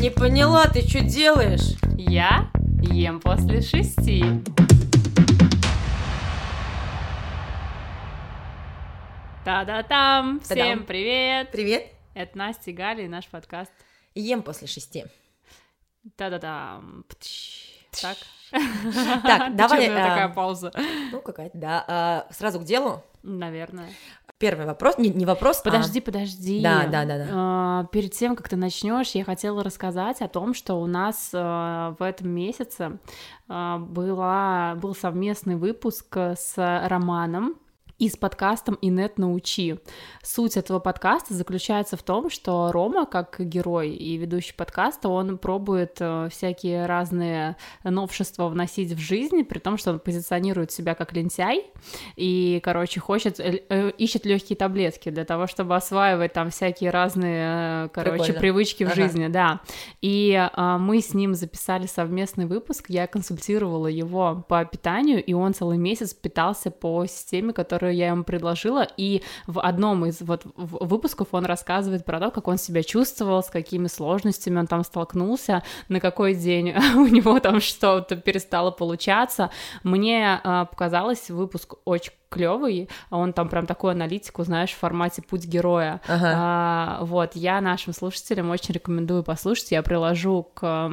Не поняла, ты что делаешь? Я ем после шести. Та-да-там! Всем Та-дам. привет! Привет. Это Настя и Галя и наш подкаст. Ем после шести. Та-да-там! Так? Так, давай, за а, такая пауза? Ну, какая-то, да. А, сразу к делу. Наверное. Первый вопрос, не, не вопрос, а- Подожди, подожди. Да, да, да, да. А, Перед тем, как ты начнешь, я хотела рассказать о том, что у нас а, в этом месяце а, была, был совместный выпуск с Романом и с подкастом «Инет научи». Суть этого подкаста заключается в том, что Рома, как герой и ведущий подкаста, он пробует э, всякие разные новшества вносить в жизнь, при том, что он позиционирует себя как лентяй и, короче, хочет, э, э, ищет легкие таблетки для того, чтобы осваивать там всякие разные, короче, Прикольно. привычки в Ага. жизни, да. И а, мы с ним записали совместный выпуск, я консультировала его по питанию, и он целый месяц питался по системе, которую я ему предложила, и в одном из вот выпусков он рассказывает про то, как он себя чувствовал, с какими сложностями он там столкнулся, на какой день у него там что-то перестало получаться. Мне а, показалось выпуск очень клевый, он там прям такую аналитику, знаешь, в формате путь героя. Ага. А, вот, я нашим слушателям очень рекомендую послушать. Я приложу к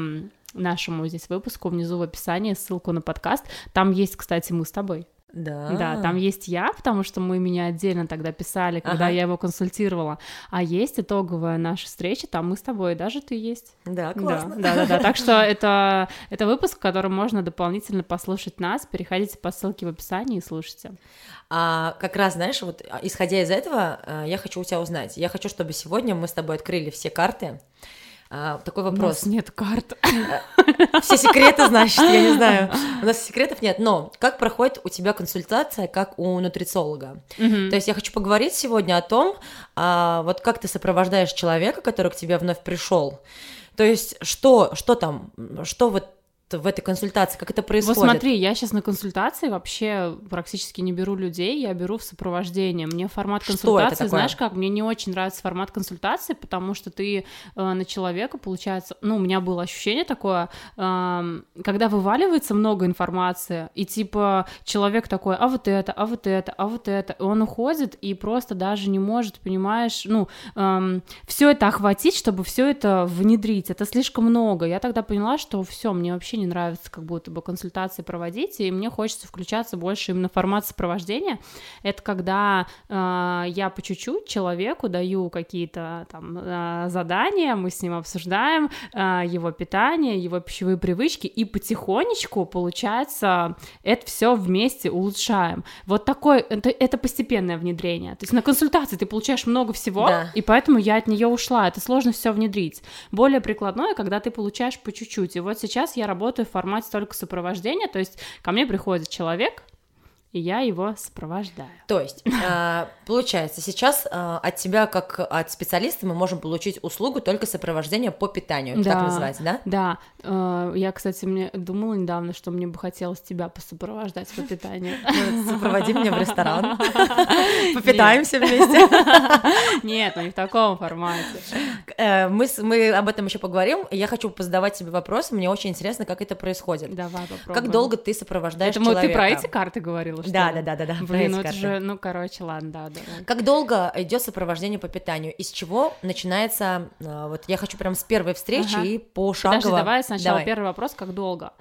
нашему здесь выпуску внизу в описании ссылку на подкаст. Там есть, кстати, мы с тобой. Да. Да, там есть я, потому что мы меня отдельно тогда писали, когда Ага. я его консультировала. А есть итоговая наша встреча, там мы с тобой, даже ты есть. Да, Да, классно. да, да, да. Так что это, это выпуск, в котором можно дополнительно послушать нас. Переходите по ссылке в описании и слушайте. А как раз, знаешь, вот а, исходя из этого, а, я хочу у тебя узнать. Я хочу, чтобы сегодня мы с тобой открыли все карты. А, такой У вопрос. нас нет карт. Все секреты, значит, я не знаю. У нас секретов нет, но как проходит у тебя консультация, как у нутрициолога? То есть я хочу поговорить сегодня о том, а, вот как ты сопровождаешь человека, который к тебе вновь пришел. То есть что, что там, что вот в этой консультации, как это происходит? Вот смотри, я сейчас на консультации вообще практически не беру людей, я беру в сопровождение. Мне формат Что консультации, знаешь как, мне не очень нравится формат консультации, потому что ты э, на человека, получается, ну, у меня было ощущение такое, эм, когда вываливается много информации, и типа человек такой, а вот это, а вот это, а вот это, и он уходит и просто даже не может, понимаешь, ну, все это охватить, чтобы все это внедрить. Это слишком много. Я тогда поняла, что все, мне вообще не нравится как будто бы консультации проводить, и мне хочется включаться больше именно в формат сопровождения. Это когда э, я по чуть-чуть человеку даю какие-то там э, задания, мы с ним обсуждаем э, его питание, его пищевые привычки, и потихонечку, получается, это все вместе улучшаем. Вот такое, это, это постепенное внедрение. То есть на консультации ты получаешь много всего, Да. и поэтому я от нее ушла. Это сложно все внедрить. Более прикладное, когда ты получаешь по чуть-чуть. И вот сейчас я работаю в формате только сопровождения, то есть ко мне приходит человек, и я его сопровождаю. То есть, а, получается, сейчас а, от тебя, как от специалиста, мы можем получить услугу только сопровождения по питанию, это так Да. называется, да? Да, э, я, кстати, мне думала недавно, что мне бы хотелось тебя посопровождать по питанию. Ну, Сопроводи меня в ресторан, попитаемся вместе. Нет, ну не в таком формате. Э, Мы, мы об этом еще поговорим. Я хочу позадавать тебе вопросы. Мне очень интересно, как это происходит. Давай попробуем. Как долго ты сопровождаешь Это человека? ты про эти карты говорила, что Да, да, да, да, да. Блин, ну это же, ну, короче, ладно, да, да. Как долго идет сопровождение по питанию? Из чего начинается? а, Вот я хочу прям с первой встречи Ага. и пошагово. Подожди, давай сначала Давай. первый вопрос, как долго?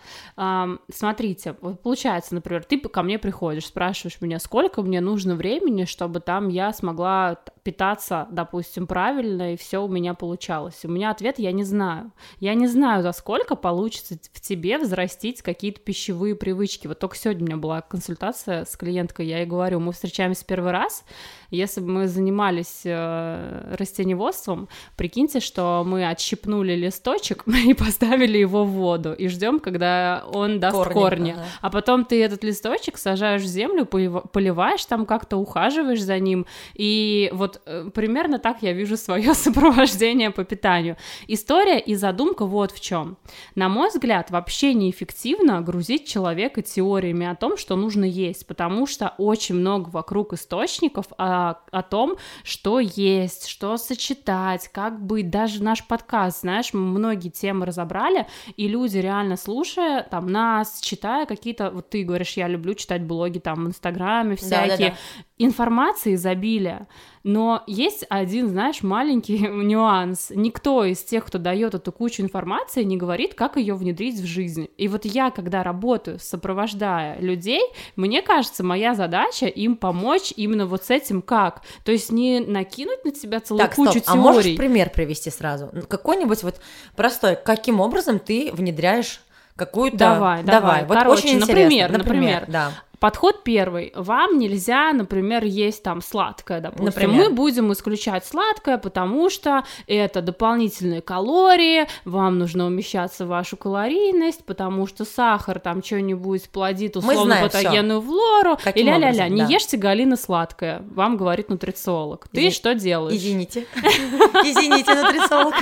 Смотрите, вот получается, например, ты ко мне приходишь, спрашиваешь меня, сколько мне нужно времени, чтобы там я смогла питаться, допустим, правильно, и все у меня получалось. У меня ответ я не знаю. Я не знаю, за сколько получится в тебе взрастить какие-то пищевые привычки. Вот только сегодня у меня была консультация с клиенткой, я ей говорю, мы встречаемся первый раз, если бы мы занимались э, растеневодством, прикиньте, что мы отщипнули листочек и поставили его в воду и ждем, когда он даст Корни, корни. ага. А потом ты этот листочек сажаешь в землю, полива- поливаешь там как-то, ухаживаешь за ним. И вот э, примерно так я вижу свое сопровождение по питанию. История и задумка вот в чем. На мой взгляд, вообще неэффективно грузить человека теориями о том, что нужно есть, потому что очень много вокруг источников, а, а, о том, что есть, что сочетать, как быть. Даже наш подкаст, знаешь, мы многие темы разобрали, и люди реально слушая там нас, читая какие-то, вот ты говоришь, я люблю читать блоги там в Инстаграме всякие, да, да, да. информации изобилия. Но есть один, знаешь, маленький нюанс. Никто из тех, кто дает эту кучу информации, не говорит, как ее внедрить в жизнь. И вот я, когда работаю, сопровождая людей, мне кажется, моя задача им помочь именно вот с этим как. То есть не накинуть на тебя целую так, кучу стоп, теорий. А можешь пример привести сразу? Какой-нибудь вот простой, каким образом ты внедряешь какую-то... Давай, давай. давай. Вот Короче, очень например, интересно. например, например да. Подход первый. Вам нельзя, например, есть там сладкое, допустим. Например? Мы будем исключать сладкое, потому что это дополнительные калории, вам нужно умещаться в вашу калорийность, потому что сахар там что-нибудь плодит условно патогенную флору. Каким и ля-ля-ля, не да. ешьте, Галина, сладкое, вам говорит нутрициолог. Ты Извин... что делаешь? Извините. Извините, нутрициолог.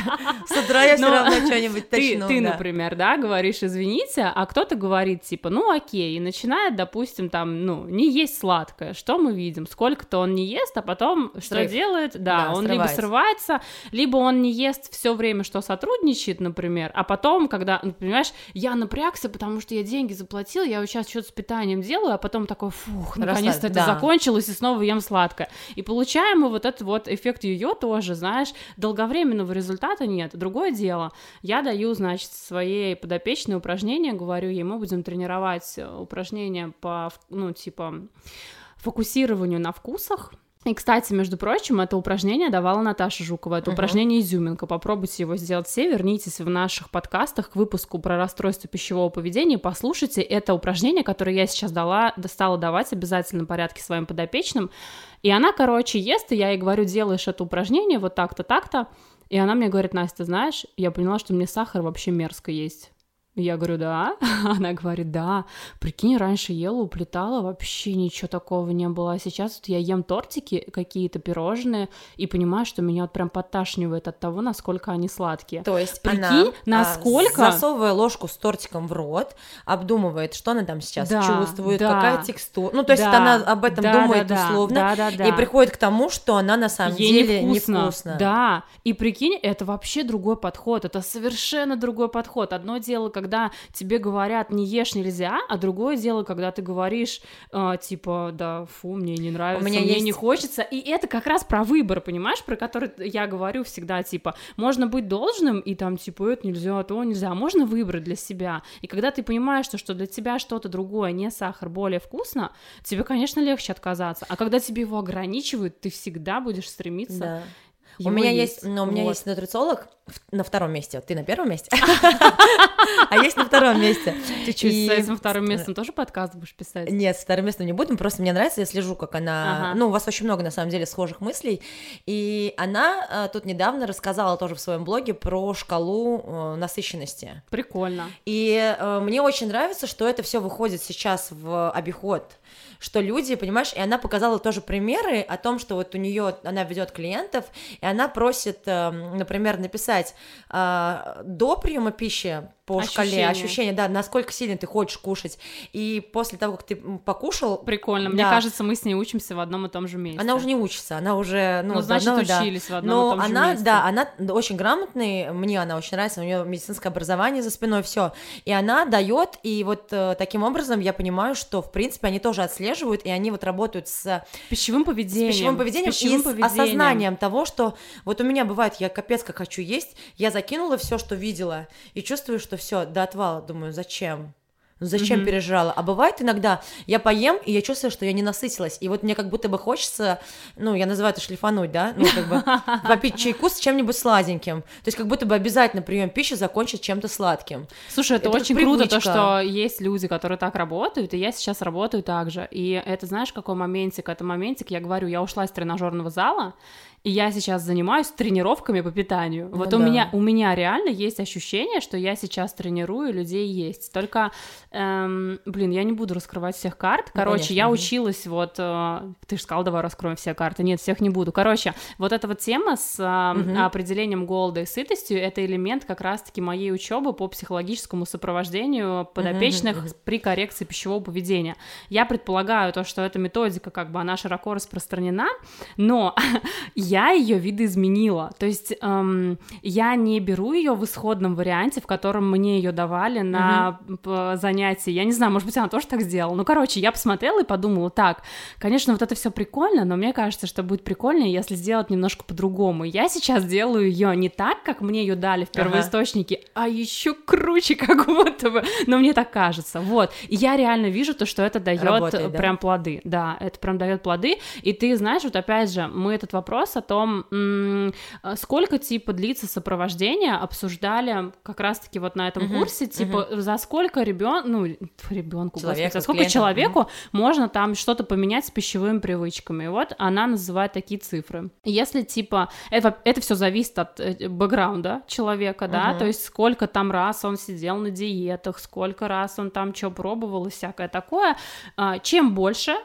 С утра я все равно что-нибудь точно. Ты, например, да, говоришь извините, а кто-то говорит типа, ну окей, и начинает, допустим, допустим, там, ну, не есть сладкое, что мы видим? Сколько-то он не ест, а потом Срыв. что делает? Да, да он срывается. либо срывается, либо он не ест все время, что сотрудничает, например, а потом, когда, ну, понимаешь, я напрягся, потому что я деньги заплатил, я вот сейчас что-то с питанием делаю, а потом такой, фух, наконец-то это да. закончилось, и снова ем сладкое. И получаем мы вот этот вот эффект ее тоже, знаешь, долговременного результата нет. Другое дело, я даю, значит, своей подопечной упражнения, говорю ей, мы будем тренировать э, упражнения по ну, типа, фокусированию на вкусах, и, кстати, между прочим, это упражнение давала Наташа Жукова. Это uh-huh. упражнение изюминка. Попробуйте его сделать все. Вернитесь в наших подкастах к выпуску про расстройство пищевого поведения. Послушайте это упражнение, которое я сейчас дала, стала давать обязательно в порядке своим подопечным. И она, короче, ест, и я ей говорю, делаешь это упражнение вот так-то, так-то. И она мне говорит, Настя, знаешь, я поняла, что мне сахар вообще мерзко есть. Я говорю, да. Она говорит, да. Прикинь, раньше ела, уплетала, вообще ничего такого не было. А сейчас вот я ем тортики, какие-то пирожные, и понимаю, что меня вот прям подташнивает от того, насколько они сладкие. То есть Прикинь, она, насколько... засовывая ложку с тортиком в рот, обдумывает, что она там сейчас да, чувствует, да, какая текстура. Ну, то есть да, она об этом да, думает да, условно, да, да, да. и приходит к тому, что она на самом Ей деле невкусно. невкусна. Да, и прикинь, это вообще другой подход, это совершенно другой подход. Одно дело, когда когда тебе говорят не ешь нельзя, а другое дело, когда ты говоришь э, типа да фу мне не нравится, У меня мне есть... не хочется, и это как раз про выбор, понимаешь, про который я говорю всегда типа можно быть должным и там типа это нельзя, то нельзя, а можно выбрать для себя, и когда ты понимаешь, что, что для тебя что-то другое, не сахар, более вкусно, тебе, конечно, легче отказаться, а когда тебе его ограничивают, ты всегда будешь стремиться да. У меня есть, но у меня вот. есть нутрициолог на втором месте. Ты на первом месте, а есть на втором месте. Ты что, с этим вторым местом тоже подкаст будешь писать? Нет, с вторым местом не будем. Просто мне нравится, я слежу, как она. Ну, у вас очень много на самом деле схожих мыслей. И она э, тут недавно рассказала тоже в своем блоге про шкалу э, насыщенности. Прикольно. И э, мне очень нравится, что это все выходит сейчас в обиход что люди, понимаешь, и она показала тоже примеры о том, что вот у нее она ведет клиентов, и она просит, эм, например, написать э, до приема пищи по ощущение. шкале ощущения, да, насколько сильно ты хочешь кушать. И после того, как ты покушал... Прикольно. Да, Мне кажется, мы с ней учимся в одном и том же месте. Она уже не учится, она уже... Ну, ну значит, одного, учились да. в одном Но и том она, же месте. да, она очень грамотный, мне она очень нравится, у нее медицинское образование за спиной, все. И она дает, и вот э, таким образом я понимаю, что, в принципе, они тоже отслеживают, и они вот работают с... Пищевым поведением. С пищевым поведением с пищевым и поведением. с осознанием того, что вот у меня бывает, я капец как хочу есть, я закинула все, что видела, и чувствую, что все до отвала думаю, зачем? Ну зачем mm-hmm. пережрала? А бывает иногда, я поем, и я чувствую, что я не насытилась. И вот мне как будто бы хочется, ну, я называю это шлифануть, да, ну, как бы попить чайку с чем-нибудь сладеньким. То есть как будто бы обязательно прием пищи закончить чем-то сладким. Слушай, это, это очень круто, то, что есть люди, которые так работают, и я сейчас работаю так же. И это знаешь, какой моментик? Это моментик, я говорю, я ушла из тренажерного зала, я сейчас занимаюсь тренировками по питанию. Ну, вот да. у меня у меня реально есть ощущение, что я сейчас тренирую людей есть. Только, эм, блин, я не буду раскрывать всех карт. Ну, Короче, ну, я училась вот, э, ты же сказал, давай раскроем все карты. Нет, всех не буду. Короче, вот эта вот тема с э, угу. определением голода и сытостью, это элемент как раз-таки моей учебы по психологическому сопровождению подопечных угу. при коррекции пищевого поведения. Я предполагаю то, что эта методика как бы она широко распространена, но я я ее видоизменила. То есть эм, я не беру ее в исходном варианте, в котором мне ее давали на mm-hmm. занятии. Я не знаю, может быть, она тоже так сделала. Ну, короче, я посмотрела и подумала, так, конечно, вот это все прикольно, но мне кажется, что будет прикольнее, если сделать немножко по-другому. Я сейчас делаю ее не так, как мне ее дали в первоисточнике, ага. а еще круче, как будто бы. Но мне так кажется. Вот. И я реально вижу то, что это дает Работает, прям да? плоды. Да, это прям дает плоды. И ты знаешь, вот опять же, мы этот вопрос том, а, сколько типа длится сопровождение, обсуждали как раз-таки вот на этом uh-huh, курсе, типа uh-huh. за сколько ребен, ну ребенку, за сколько клиентам. человеку uh-huh. можно там что-то поменять с пищевыми привычками. И вот она называет такие цифры. Если типа это это все зависит от э, бэкграунда человека, да, uh-huh. то есть сколько там раз он сидел на диетах, сколько раз он там что пробовал и всякое такое. А, чем больше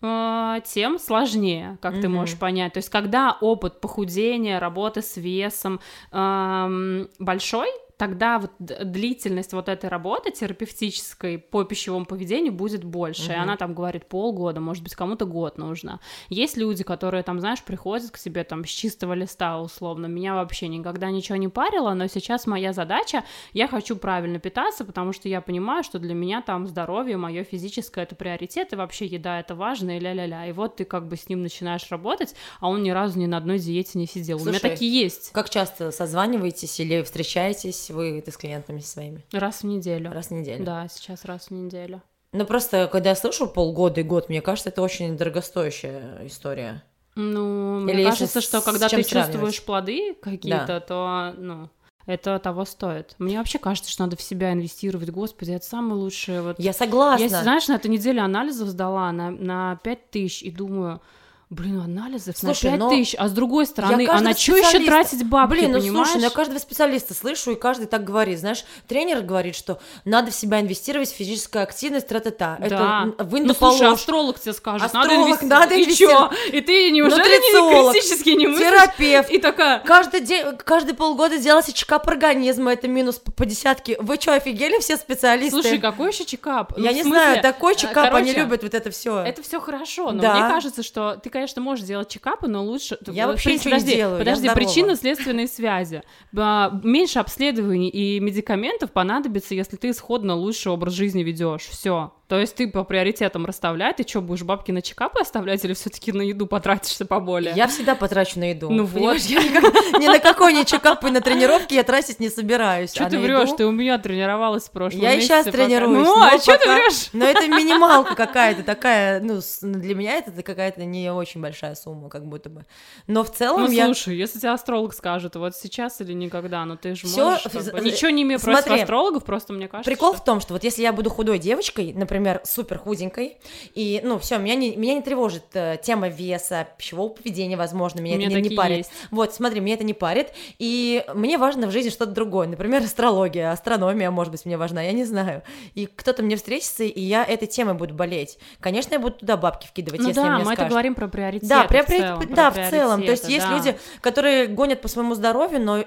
тем сложнее, как mm-hmm. ты можешь понять. То есть, когда опыт похудения, работы с весом эм, большой, тогда вот длительность вот этой работы терапевтической по пищевому поведению будет больше. Угу. И она там говорит полгода, может быть, кому-то год нужно. Есть люди, которые там, знаешь, приходят к себе там с чистого листа условно. Меня вообще никогда ничего не парило, но сейчас моя задача, я хочу правильно питаться, потому что я понимаю, что для меня там здоровье, мое физическое это приоритет, и вообще еда это важно, и ля-ля-ля. И вот ты как бы с ним начинаешь работать, а он ни разу ни на одной диете не сидел. Слушай, У меня такие есть. Как часто созваниваетесь или встречаетесь? Вы ты с клиентами своими? Раз в неделю. Раз в неделю. Да, сейчас раз в неделю. Ну просто, когда я слышу полгода и год, мне кажется, это очень дорогостоящая история. Ну, Или мне кажется, что когда ты чувствуешь плоды какие-то, да. то, ну, это того стоит. Мне вообще кажется, что надо в себя инвестировать. Господи, это самое лучшее. Вот. Я согласна. Я, знаешь, на этой неделе анализов сдала на, на 5 тысяч и думаю, Блин, анализов слушай, на 5 тысяч, а с другой стороны, а на что еще тратить бабки, Блин, ну понимаешь? слушай, я каждого специалиста слышу, и каждый так говорит, знаешь, тренер говорит, что надо в себя инвестировать, физическая активность, тра-та-та. Да. Это в Ну, слушай, астролог тебе скажет, астролог, надо инвестировать. Надо инвестировать. И что? И ты неужели не критически не мыслишь? Терапевт. И такая... Каждый, день, каждый полгода делать чекап организма, это минус по, по десятке. Вы что, офигели все специалисты? Слушай, какой еще чекап? Я ну, не смысле, знаю, такой чекап, Короче, они любят вот это все. Это все хорошо, но да. мне кажется, что ты, конечно, можешь делать чекапы, но лучше... Я вообще ничего подожди, не делаю, Подожди, причинно-следственные связи. Меньше обследований и медикаментов понадобится, если ты исходно лучший образ жизни ведешь. Все. То есть ты по приоритетам расставляй, ты что, будешь бабки на чекапы оставлять или все таки на еду потратишься поболее? Я всегда потрачу на еду. Ну вот. Я ни на какой ни чекап и на тренировки я тратить не собираюсь. Что а ты врешь? Ты у меня тренировалась в прошлом Я и сейчас тренируюсь. Ну, а что ты врешь? Но это минималка какая-то такая, ну, для меня это какая-то не очень большая сумма, как будто бы. Но в целом ну, я... слушай, если тебе астролог скажет, вот сейчас или никогда, ну ты же можешь... Ничего не имею против астрологов, просто мне кажется, Прикол в том, что вот если я буду худой девочкой, например, супер худенькой, и, ну, все, меня не, меня не тревожит э, тема веса, пищевого поведения, возможно, меня это не, не парит. Есть. Вот, смотри, меня это не парит, и мне важно в жизни что-то другое, например, астрология, астрономия, может быть, мне важна, я не знаю. И кто-то мне встретится, и я этой темой буду болеть. Конечно, я буду туда бабки вкидывать, ну если да, мне мы скажут. это говорим про приоритеты Да, при, в целом, да, в целом. То есть да. есть люди, которые гонят по своему здоровью, но э,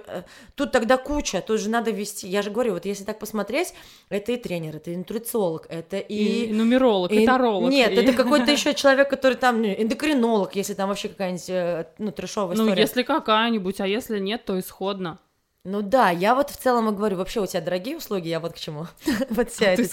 тут тогда куча, тут же надо вести. Я же говорю, вот если так посмотреть, это и тренер, это и нутрициолог, это и... И нумеролог, и, и таролог. Нет, это какой-то еще человек, который там ну, эндокринолог, если там вообще какая-нибудь э, ну, трешовая ну, история. Ну, если какая-нибудь, а если нет, то исходно. Ну да, я вот в целом и говорю, вообще у тебя дорогие услуги, я вот к чему. вот вся а эта ты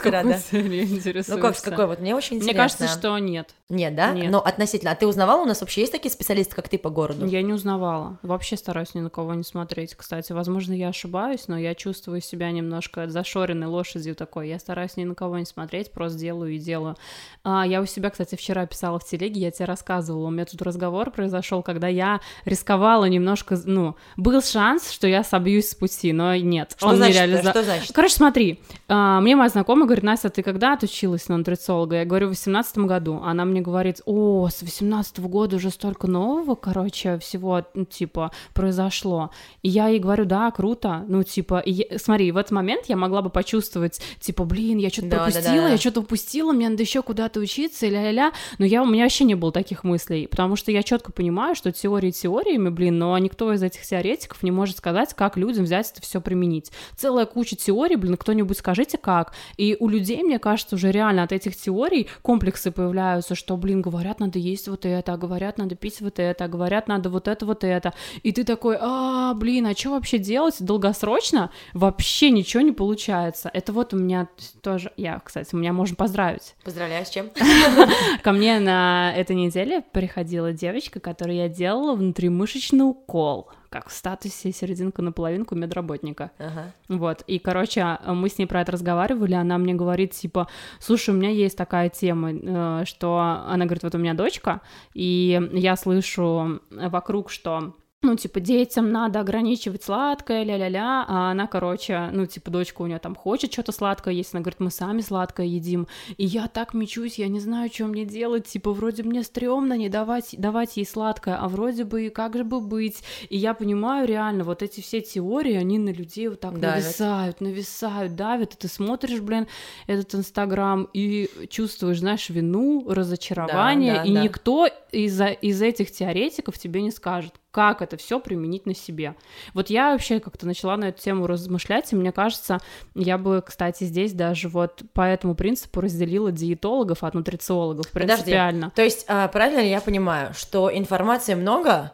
да. Ну как, с какой вот, мне очень интересно. Мне кажется, что нет. Нет, да? Нет. Но относительно, а ты узнавала, у нас вообще есть такие специалисты, как ты по городу? Я не узнавала, вообще стараюсь ни на кого не смотреть, кстати, возможно, я ошибаюсь, но я чувствую себя немножко зашоренной лошадью такой, я стараюсь ни на кого не смотреть, просто делаю и делаю. А, я у себя, кстати, вчера писала в телеге, я тебе рассказывала, у меня тут разговор произошел, когда я рисковала немножко, ну, был шанс, что я собью сбьюсь с пути, но нет, что он значит, не реализовал. Что значит? Короче, смотри, а, мне моя знакомая говорит, Настя, ты когда отучилась на нутрициолога? Я говорю, в 18 году. Она мне говорит, о, с 18 года уже столько нового, короче, всего, ну, типа, произошло. И я ей говорю, да, круто, ну, типа, и смотри, в этот момент я могла бы почувствовать, типа, блин, я что-то Да, да, пропустила, да, да. я что-то упустила, мне надо еще куда-то учиться, ля-ля-ля. Но я, у меня вообще не было таких мыслей, потому что я четко понимаю, что теории теориями, блин, но никто из этих теоретиков не может сказать, как людям взять это все применить. Целая куча теорий, блин, кто-нибудь скажите как. И у людей, мне кажется, уже реально от этих теорий комплексы появляются, что, блин, говорят, надо есть вот это, а говорят, надо пить вот это, а говорят, надо вот это, вот это. И ты такой, а, блин, а что вообще делать долгосрочно? Вообще ничего не получается. Это вот у меня тоже, я, кстати, меня можно поздравить. Поздравляю, с чем? Ко мне на этой неделе приходила девочка, которой я делала внутримышечный укол, как в статусе серединка на половинку медработника. Ага. Вот, и, короче, мы с ней про это разговаривали, она мне говорит, типа, слушай, у меня есть такая тема, э, что, она говорит, вот у меня дочка, и я слышу вокруг, что ну, типа, детям надо ограничивать сладкое, ля-ля-ля, а она, короче, ну, типа, дочка у нее там хочет что-то сладкое есть, она говорит, мы сами сладкое едим, и я так мечусь, я не знаю, что мне делать, типа, вроде мне стрёмно не давать, давать ей сладкое, а вроде бы и как же бы быть, и я понимаю реально, вот эти все теории, они на людей вот так Давят. нависают, нависают, давят, и ты смотришь, блин, этот Инстаграм, и чувствуешь, знаешь, вину, разочарование, Да, да, и да. никто из, из этих теоретиков тебе не скажет, как это все применить на себе. Вот я вообще как-то начала на эту тему размышлять, и мне кажется, я бы, кстати, здесь даже вот по этому принципу разделила диетологов от нутрициологов Подожди. принципиально. То есть, а, правильно ли я понимаю, что информации много,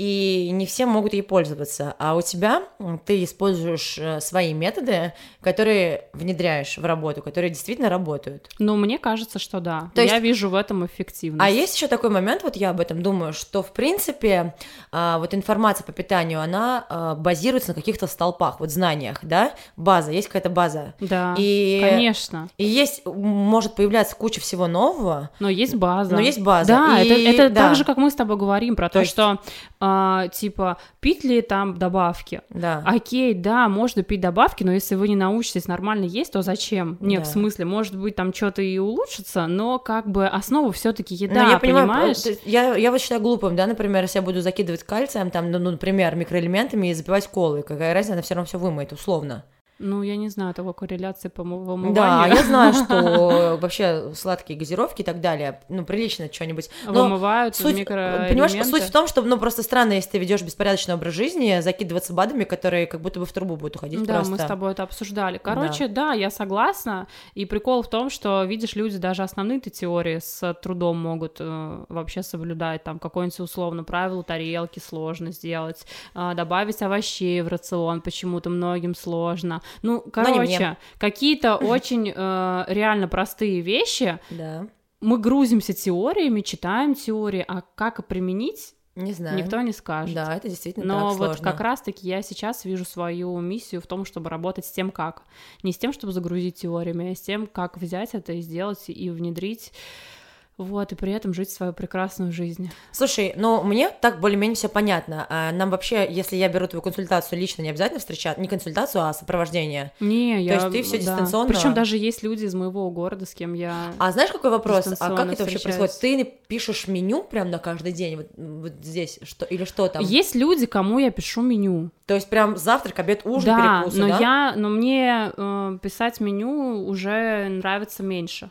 и не все могут ей пользоваться, а у тебя ты используешь э, свои методы, которые внедряешь в работу, которые действительно работают. Но мне кажется, что да. То я есть- вижу в этом эффективность. А есть еще такой момент, вот я об этом думаю, что в принципе а, вот информация по питанию, она а, базируется на каких-то столпах, вот знаниях, да, база, есть какая-то база. Да, И, конечно. и есть, может появляться куча всего нового, Но есть база. но есть база. Да, И- это, это да, так же, как мы с тобой говорим про то, есть- что а, типа пить ли там добавки. Да. Окей, да, можно пить добавки, но если вы не научитесь нормально есть, то зачем? Нет, Да. в смысле, может быть, там что-то и улучшится, но как бы основа все-таки Ну, еда, я понимаю, понимаешь? я, я вот считаю глупым, да, например, если я буду закидывать кальцием, там, ну, ну, например, микроэлементами и запивать колой, какая разница, она все равно все вымоет, условно. Ну, я не знаю такой корреляции по мо- Да, вымыванию. я знаю, что вообще сладкие газировки и так далее, ну, прилично что-нибудь. Вымывают суть, понимаешь, суть в том, что, ну, просто странно, если ты ведешь беспорядочный образ жизни, закидываться БАДами, которые как будто бы в трубу будут уходить Да, просто. мы с тобой это обсуждали. Короче, да. я согласна. И прикол в том, что, видишь, люди даже основные-то теории с трудом могут э, вообще соблюдать. Там какое-нибудь условно правило тарелки сложно сделать. а, добавить овощей в рацион почему-то многим сложно. Ну, короче, какие-то очень э, реально простые вещи. Да, Мы грузимся теориями, читаем теории, а как применить, не знаю. никто не скажет. Да, это действительно Но так вот сложно. как раз-таки я сейчас вижу свою миссию в том, чтобы работать с тем, как. Не с тем, чтобы загрузить теориями, а с тем, как взять это и сделать и внедрить. Вот, и при этом жить свою прекрасную жизнь. Слушай, ну мне так более-менее все понятно. А Нам вообще, если я беру твою консультацию лично, не обязательно встречаться, не консультацию, а сопровождение. Не, я... есть ты всё дистанционно? Причем даже есть люди из моего города, с кем я... А знаешь, какой вопрос? А как это вообще происходит? Ты пишешь меню прям на каждый день, вот, вот здесь, что или что там? Есть люди, кому я пишу меню. То есть прям завтрак, обед, ужин, да, перекусы, но да? я, но мне э, писать меню уже нравится меньше.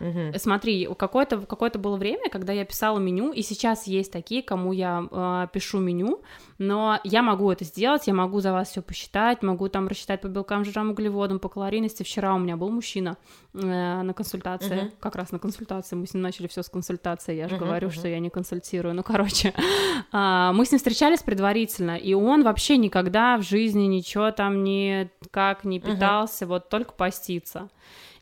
Мгм. Смотри, какое-то какое было время, когда я писала меню, и сейчас есть такие, кому я э, пишу меню, но я могу это сделать, я могу за вас все посчитать, могу там рассчитать по белкам, жирам, углеводам, по калорийности. Вчера у меня был мужчина э, на консультации, Мгм. как раз на консультации, мы с ним начали все с консультации, я же Мгм, говорю, мгм. что я не консультирую, ну, короче, А, мы с ним встречались предварительно, и он вообще никогда в жизни ничего там не как не питался, вот только поститься.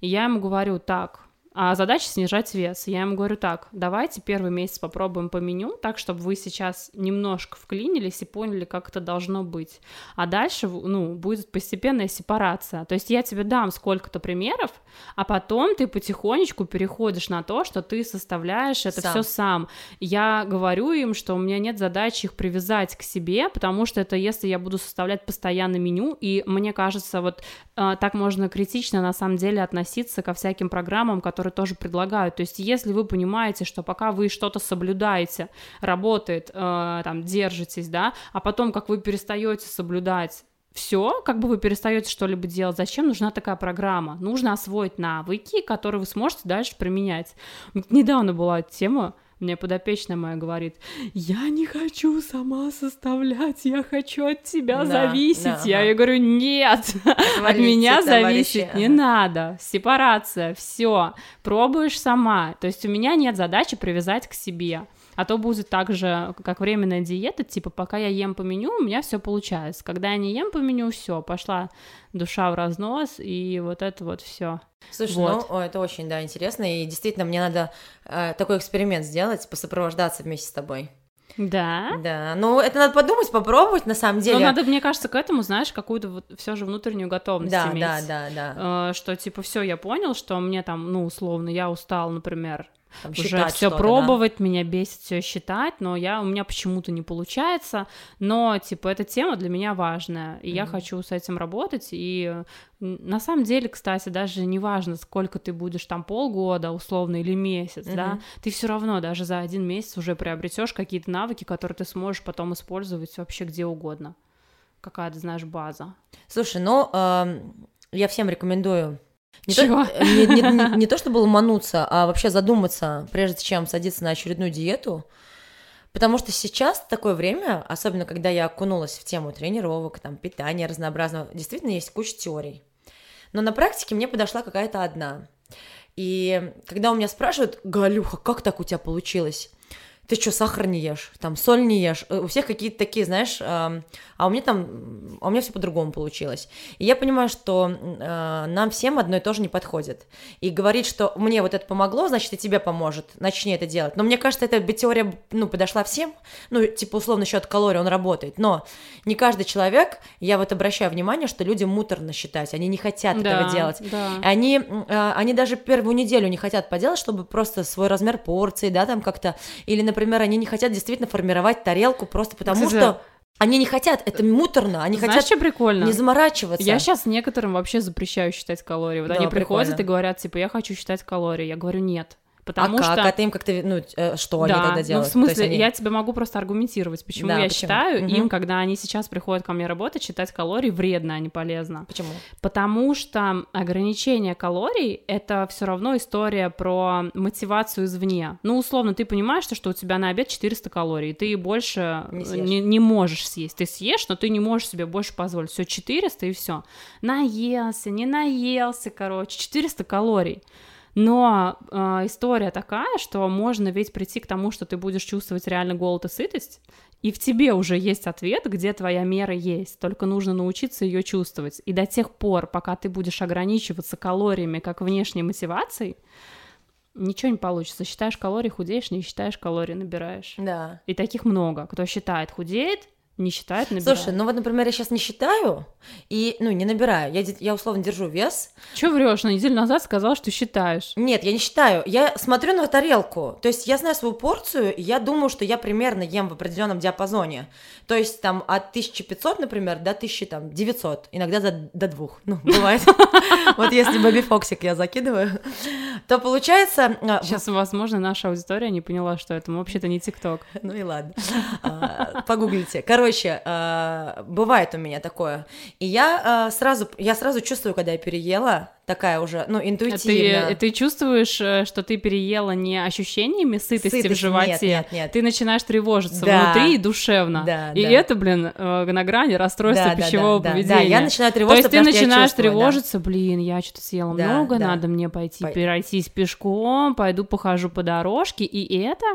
И я ему говорю, так, а задача снижать вес. Я ему говорю так, давайте первый месяц попробуем по меню, так, чтобы вы сейчас немножко вклинились и поняли, как это должно быть. А дальше, ну, будет постепенная сепарация. То есть я тебе дам сколько-то примеров, а потом ты потихонечку переходишь на то, что ты составляешь это все сам. Я говорю им, что у меня нет задачи их привязать к себе, потому что это если я буду составлять постоянно меню, и мне кажется, вот э, так можно критично на самом деле относиться ко всяким программам, которые тоже предлагают. То есть если вы понимаете, что пока вы что-то соблюдаете, работает, э, там, держитесь, да, а потом, как вы перестаете соблюдать, все, как бы вы перестаете что-либо делать, зачем нужна такая программа? Нужно освоить навыки, которые вы сможете дальше применять. Недавно была тема, мне подопечная моя говорит, я не хочу сама составлять, я хочу от тебя да, зависеть. Да, я ей говорю, нет, от меня зависеть не надо. Сепарация, все, пробуешь сама. То есть у меня нет задачи привязать к себе. А то будет так же, как временная диета, типа, пока я ем по меню, у меня все получается. Когда я не ем по меню, все, пошла душа в разнос, и вот это вот все. Слушай, вот. ну это очень, да, интересно, и действительно мне надо э, такой эксперимент сделать, посопровождаться вместе с тобой. Да. Да. Ну, это надо подумать, попробовать, на самом деле. Но надо, мне кажется, к этому, знаешь, какую-то вот все же внутреннюю готовность да, иметь. Да, да, да, э, Что типа все, я понял, что мне там, ну, условно, я устал, например, там, уже все пробовать, да? меня бесит все считать, но я у меня почему-то не получается, но типа эта тема для меня важная, и mm-hmm. я хочу с этим работать, и на самом деле, кстати, даже не важно, сколько ты будешь там полгода условно или месяц, mm-hmm. да, ты все равно даже за один месяц уже приобретешь какие-то навыки, которые ты сможешь потом использовать вообще где угодно, какая-то знаешь база. Слушай, ну э, я всем рекомендую не Чего? То, не, не, не, не то, чтобы ломануться, а вообще задуматься, прежде чем садиться на очередную диету. Потому что сейчас такое время, особенно когда я окунулась в тему тренировок, там, питания разнообразного, действительно есть куча теорий. Но на практике мне подошла какая-то одна. И когда у меня спрашивают, Галюха, как так у тебя получилось? Ты что, сахар не ешь, там, соль не ешь, у всех какие-то такие, знаешь, э, а у меня там, а у меня все по-другому получилось. И я понимаю, что э, нам всем одно и то же не подходит. И говорить, что мне вот это помогло, значит, и тебе поможет, начни это делать. Но мне кажется, эта теория, ну, подошла всем, ну, типа, условно, счет калорий, он работает, но не каждый человек, я вот обращаю внимание, что люди муторно считать, они не хотят да, этого делать. Да. Они, э, они даже первую неделю не хотят поделать, чтобы просто свой размер порции, да, там как-то, или, например, например, они не хотят действительно формировать тарелку просто потому, Кстати, что они не хотят, это муторно, они Знаешь, хотят что прикольно? не заморачиваться. Я сейчас некоторым вообще запрещаю считать калории. Вот да, они приходят прикольно. и говорят, типа, я хочу считать калории. Я говорю, нет. Потому а что... как? А ты им как-то, ну, э, что да, они тогда делают? Ну, в смысле, они... я тебе могу просто аргументировать, почему да, я почему? считаю угу. им, когда они сейчас приходят ко мне работать, считать калории вредно, а не полезно. Почему? Потому что ограничение калорий — это все равно история про мотивацию извне. Ну, условно, ты понимаешь, что, что у тебя на обед 400 калорий, ты больше не, не, не можешь съесть. Ты съешь, но ты не можешь себе больше позволить. Все 400 и все. Наелся, не наелся, короче, 400 калорий. Но э, история такая, что можно ведь прийти к тому, что ты будешь чувствовать реально голод и сытость, и в тебе уже есть ответ, где твоя мера есть, только нужно научиться ее чувствовать. И до тех пор, пока ты будешь ограничиваться калориями как внешней мотивацией, ничего не получится. Считаешь калории, худеешь, не считаешь калории, набираешь. Да. И таких много. Кто считает, худеет, не считает, набирает. Слушай, ну вот, например, я сейчас не считаю и, ну, не набираю. Я, я условно держу вес. Че врешь? На неделю назад сказал, что считаешь. Нет, я не считаю. Я смотрю на тарелку. То есть я знаю свою порцию, и я думаю, что я примерно ем в определенном диапазоне. То есть там от 1500, например, до 1900. Иногда до, до двух. Ну, бывает. Вот если Бэби Фоксик я закидываю, то получается... А, сейчас, возможно, наша аудитория не поняла, что это вообще-то не ТикТок. Ну и ладно. А, погуглите. Короче, Короче, э, бывает у меня такое. И я э, сразу, я сразу чувствую, когда я переела, такая уже, ну, интуитивно. Ты, ты чувствуешь, э, что ты переела не ощущениями сытости Сытость, в животе, нет, нет, нет. ты начинаешь тревожиться да. внутри и душевно. Да, и да. это, блин, на грани расстройства да, пищевого да, да, поведения. Да, я начинаю тревожиться, То есть ты начинаешь чувствую, тревожиться, да. блин, я что-то съела да, много, да. надо мне пойти По... пройтись пешком, пойду похожу по дорожке, и это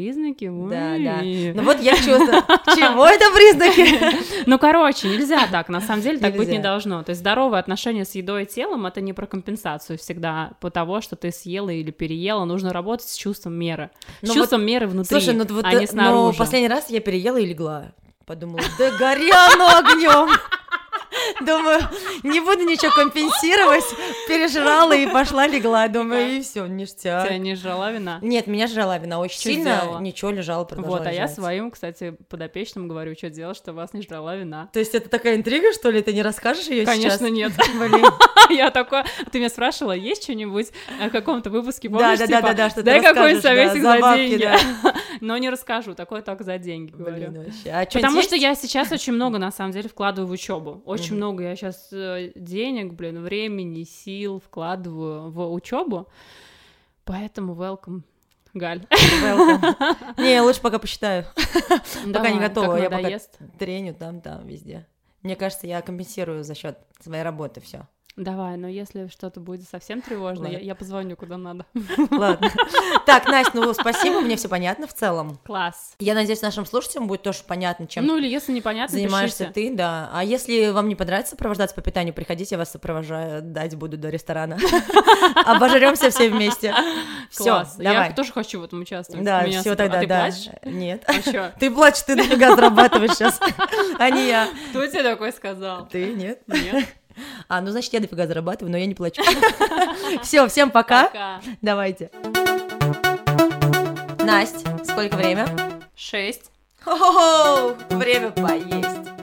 признаки. Да, да. Ну вот я чувствую. Чего это признаки? Ну, короче, нельзя так. На самом деле так быть не должно. То есть здоровые отношения с едой и телом это не про компенсацию всегда по того, что ты съела или переела. Нужно работать с чувством меры. С ну чувством меры внутри, ну а не снаружи. Но последний раз я переела и легла. Подумала, да горя огнем. Думаю, не буду ничего компенсировать. Пережрала и пошла легла. Думаю, и все, ништяк. Тебя не жрала вина? Нет, меня жрала вина очень что сильно. Сделала? Ничего, лежала, продолжала Вот, а я своим, кстати, подопечным говорю, что делать, что вас не жрала вина. То есть это такая интрига, что ли? Ты не расскажешь ее сейчас? Конечно, нет. Я такое... Ты меня спрашивала, есть что-нибудь о каком-то выпуске, помнишь? Да, да, да, да, что Дай какой советик за деньги. Но не расскажу, такое только за деньги, говорю. А Потому что я сейчас очень много, на самом деле, вкладываю в учебу. Очень много я сейчас э, денег, блин, времени, сил вкладываю в учебу, поэтому welcome. Галь. Не, лучше пока посчитаю. Пока не готова. Я пока треню там, там, везде. Мне кажется, я компенсирую за счет своей работы все. Давай, но если что-то будет совсем тревожно, я, я позвоню куда надо. Ладно. Так, Настя, ну спасибо, мне все понятно в целом. Класс. Я надеюсь, нашим слушателям будет тоже понятно, чем Ну или если непонятно, занимаешься пишите. ты, да. А если вам не понравится сопровождаться по питанию, приходите, я вас сопровожаю, дать буду до ресторана. Обожремся все вместе. Все, давай. Я тоже хочу в этом участвовать. Да, все тогда, а да. Нет. А ты плачешь, ты дофига зарабатываешь сейчас, а не я. Кто тебе такой сказал? Ты, нет? Нет. А, ну значит, я дофига зарабатываю, но я не плачу. Все, всем пока. Давайте. Настя, сколько время? Шесть. Хо-хо-хо! Время поесть.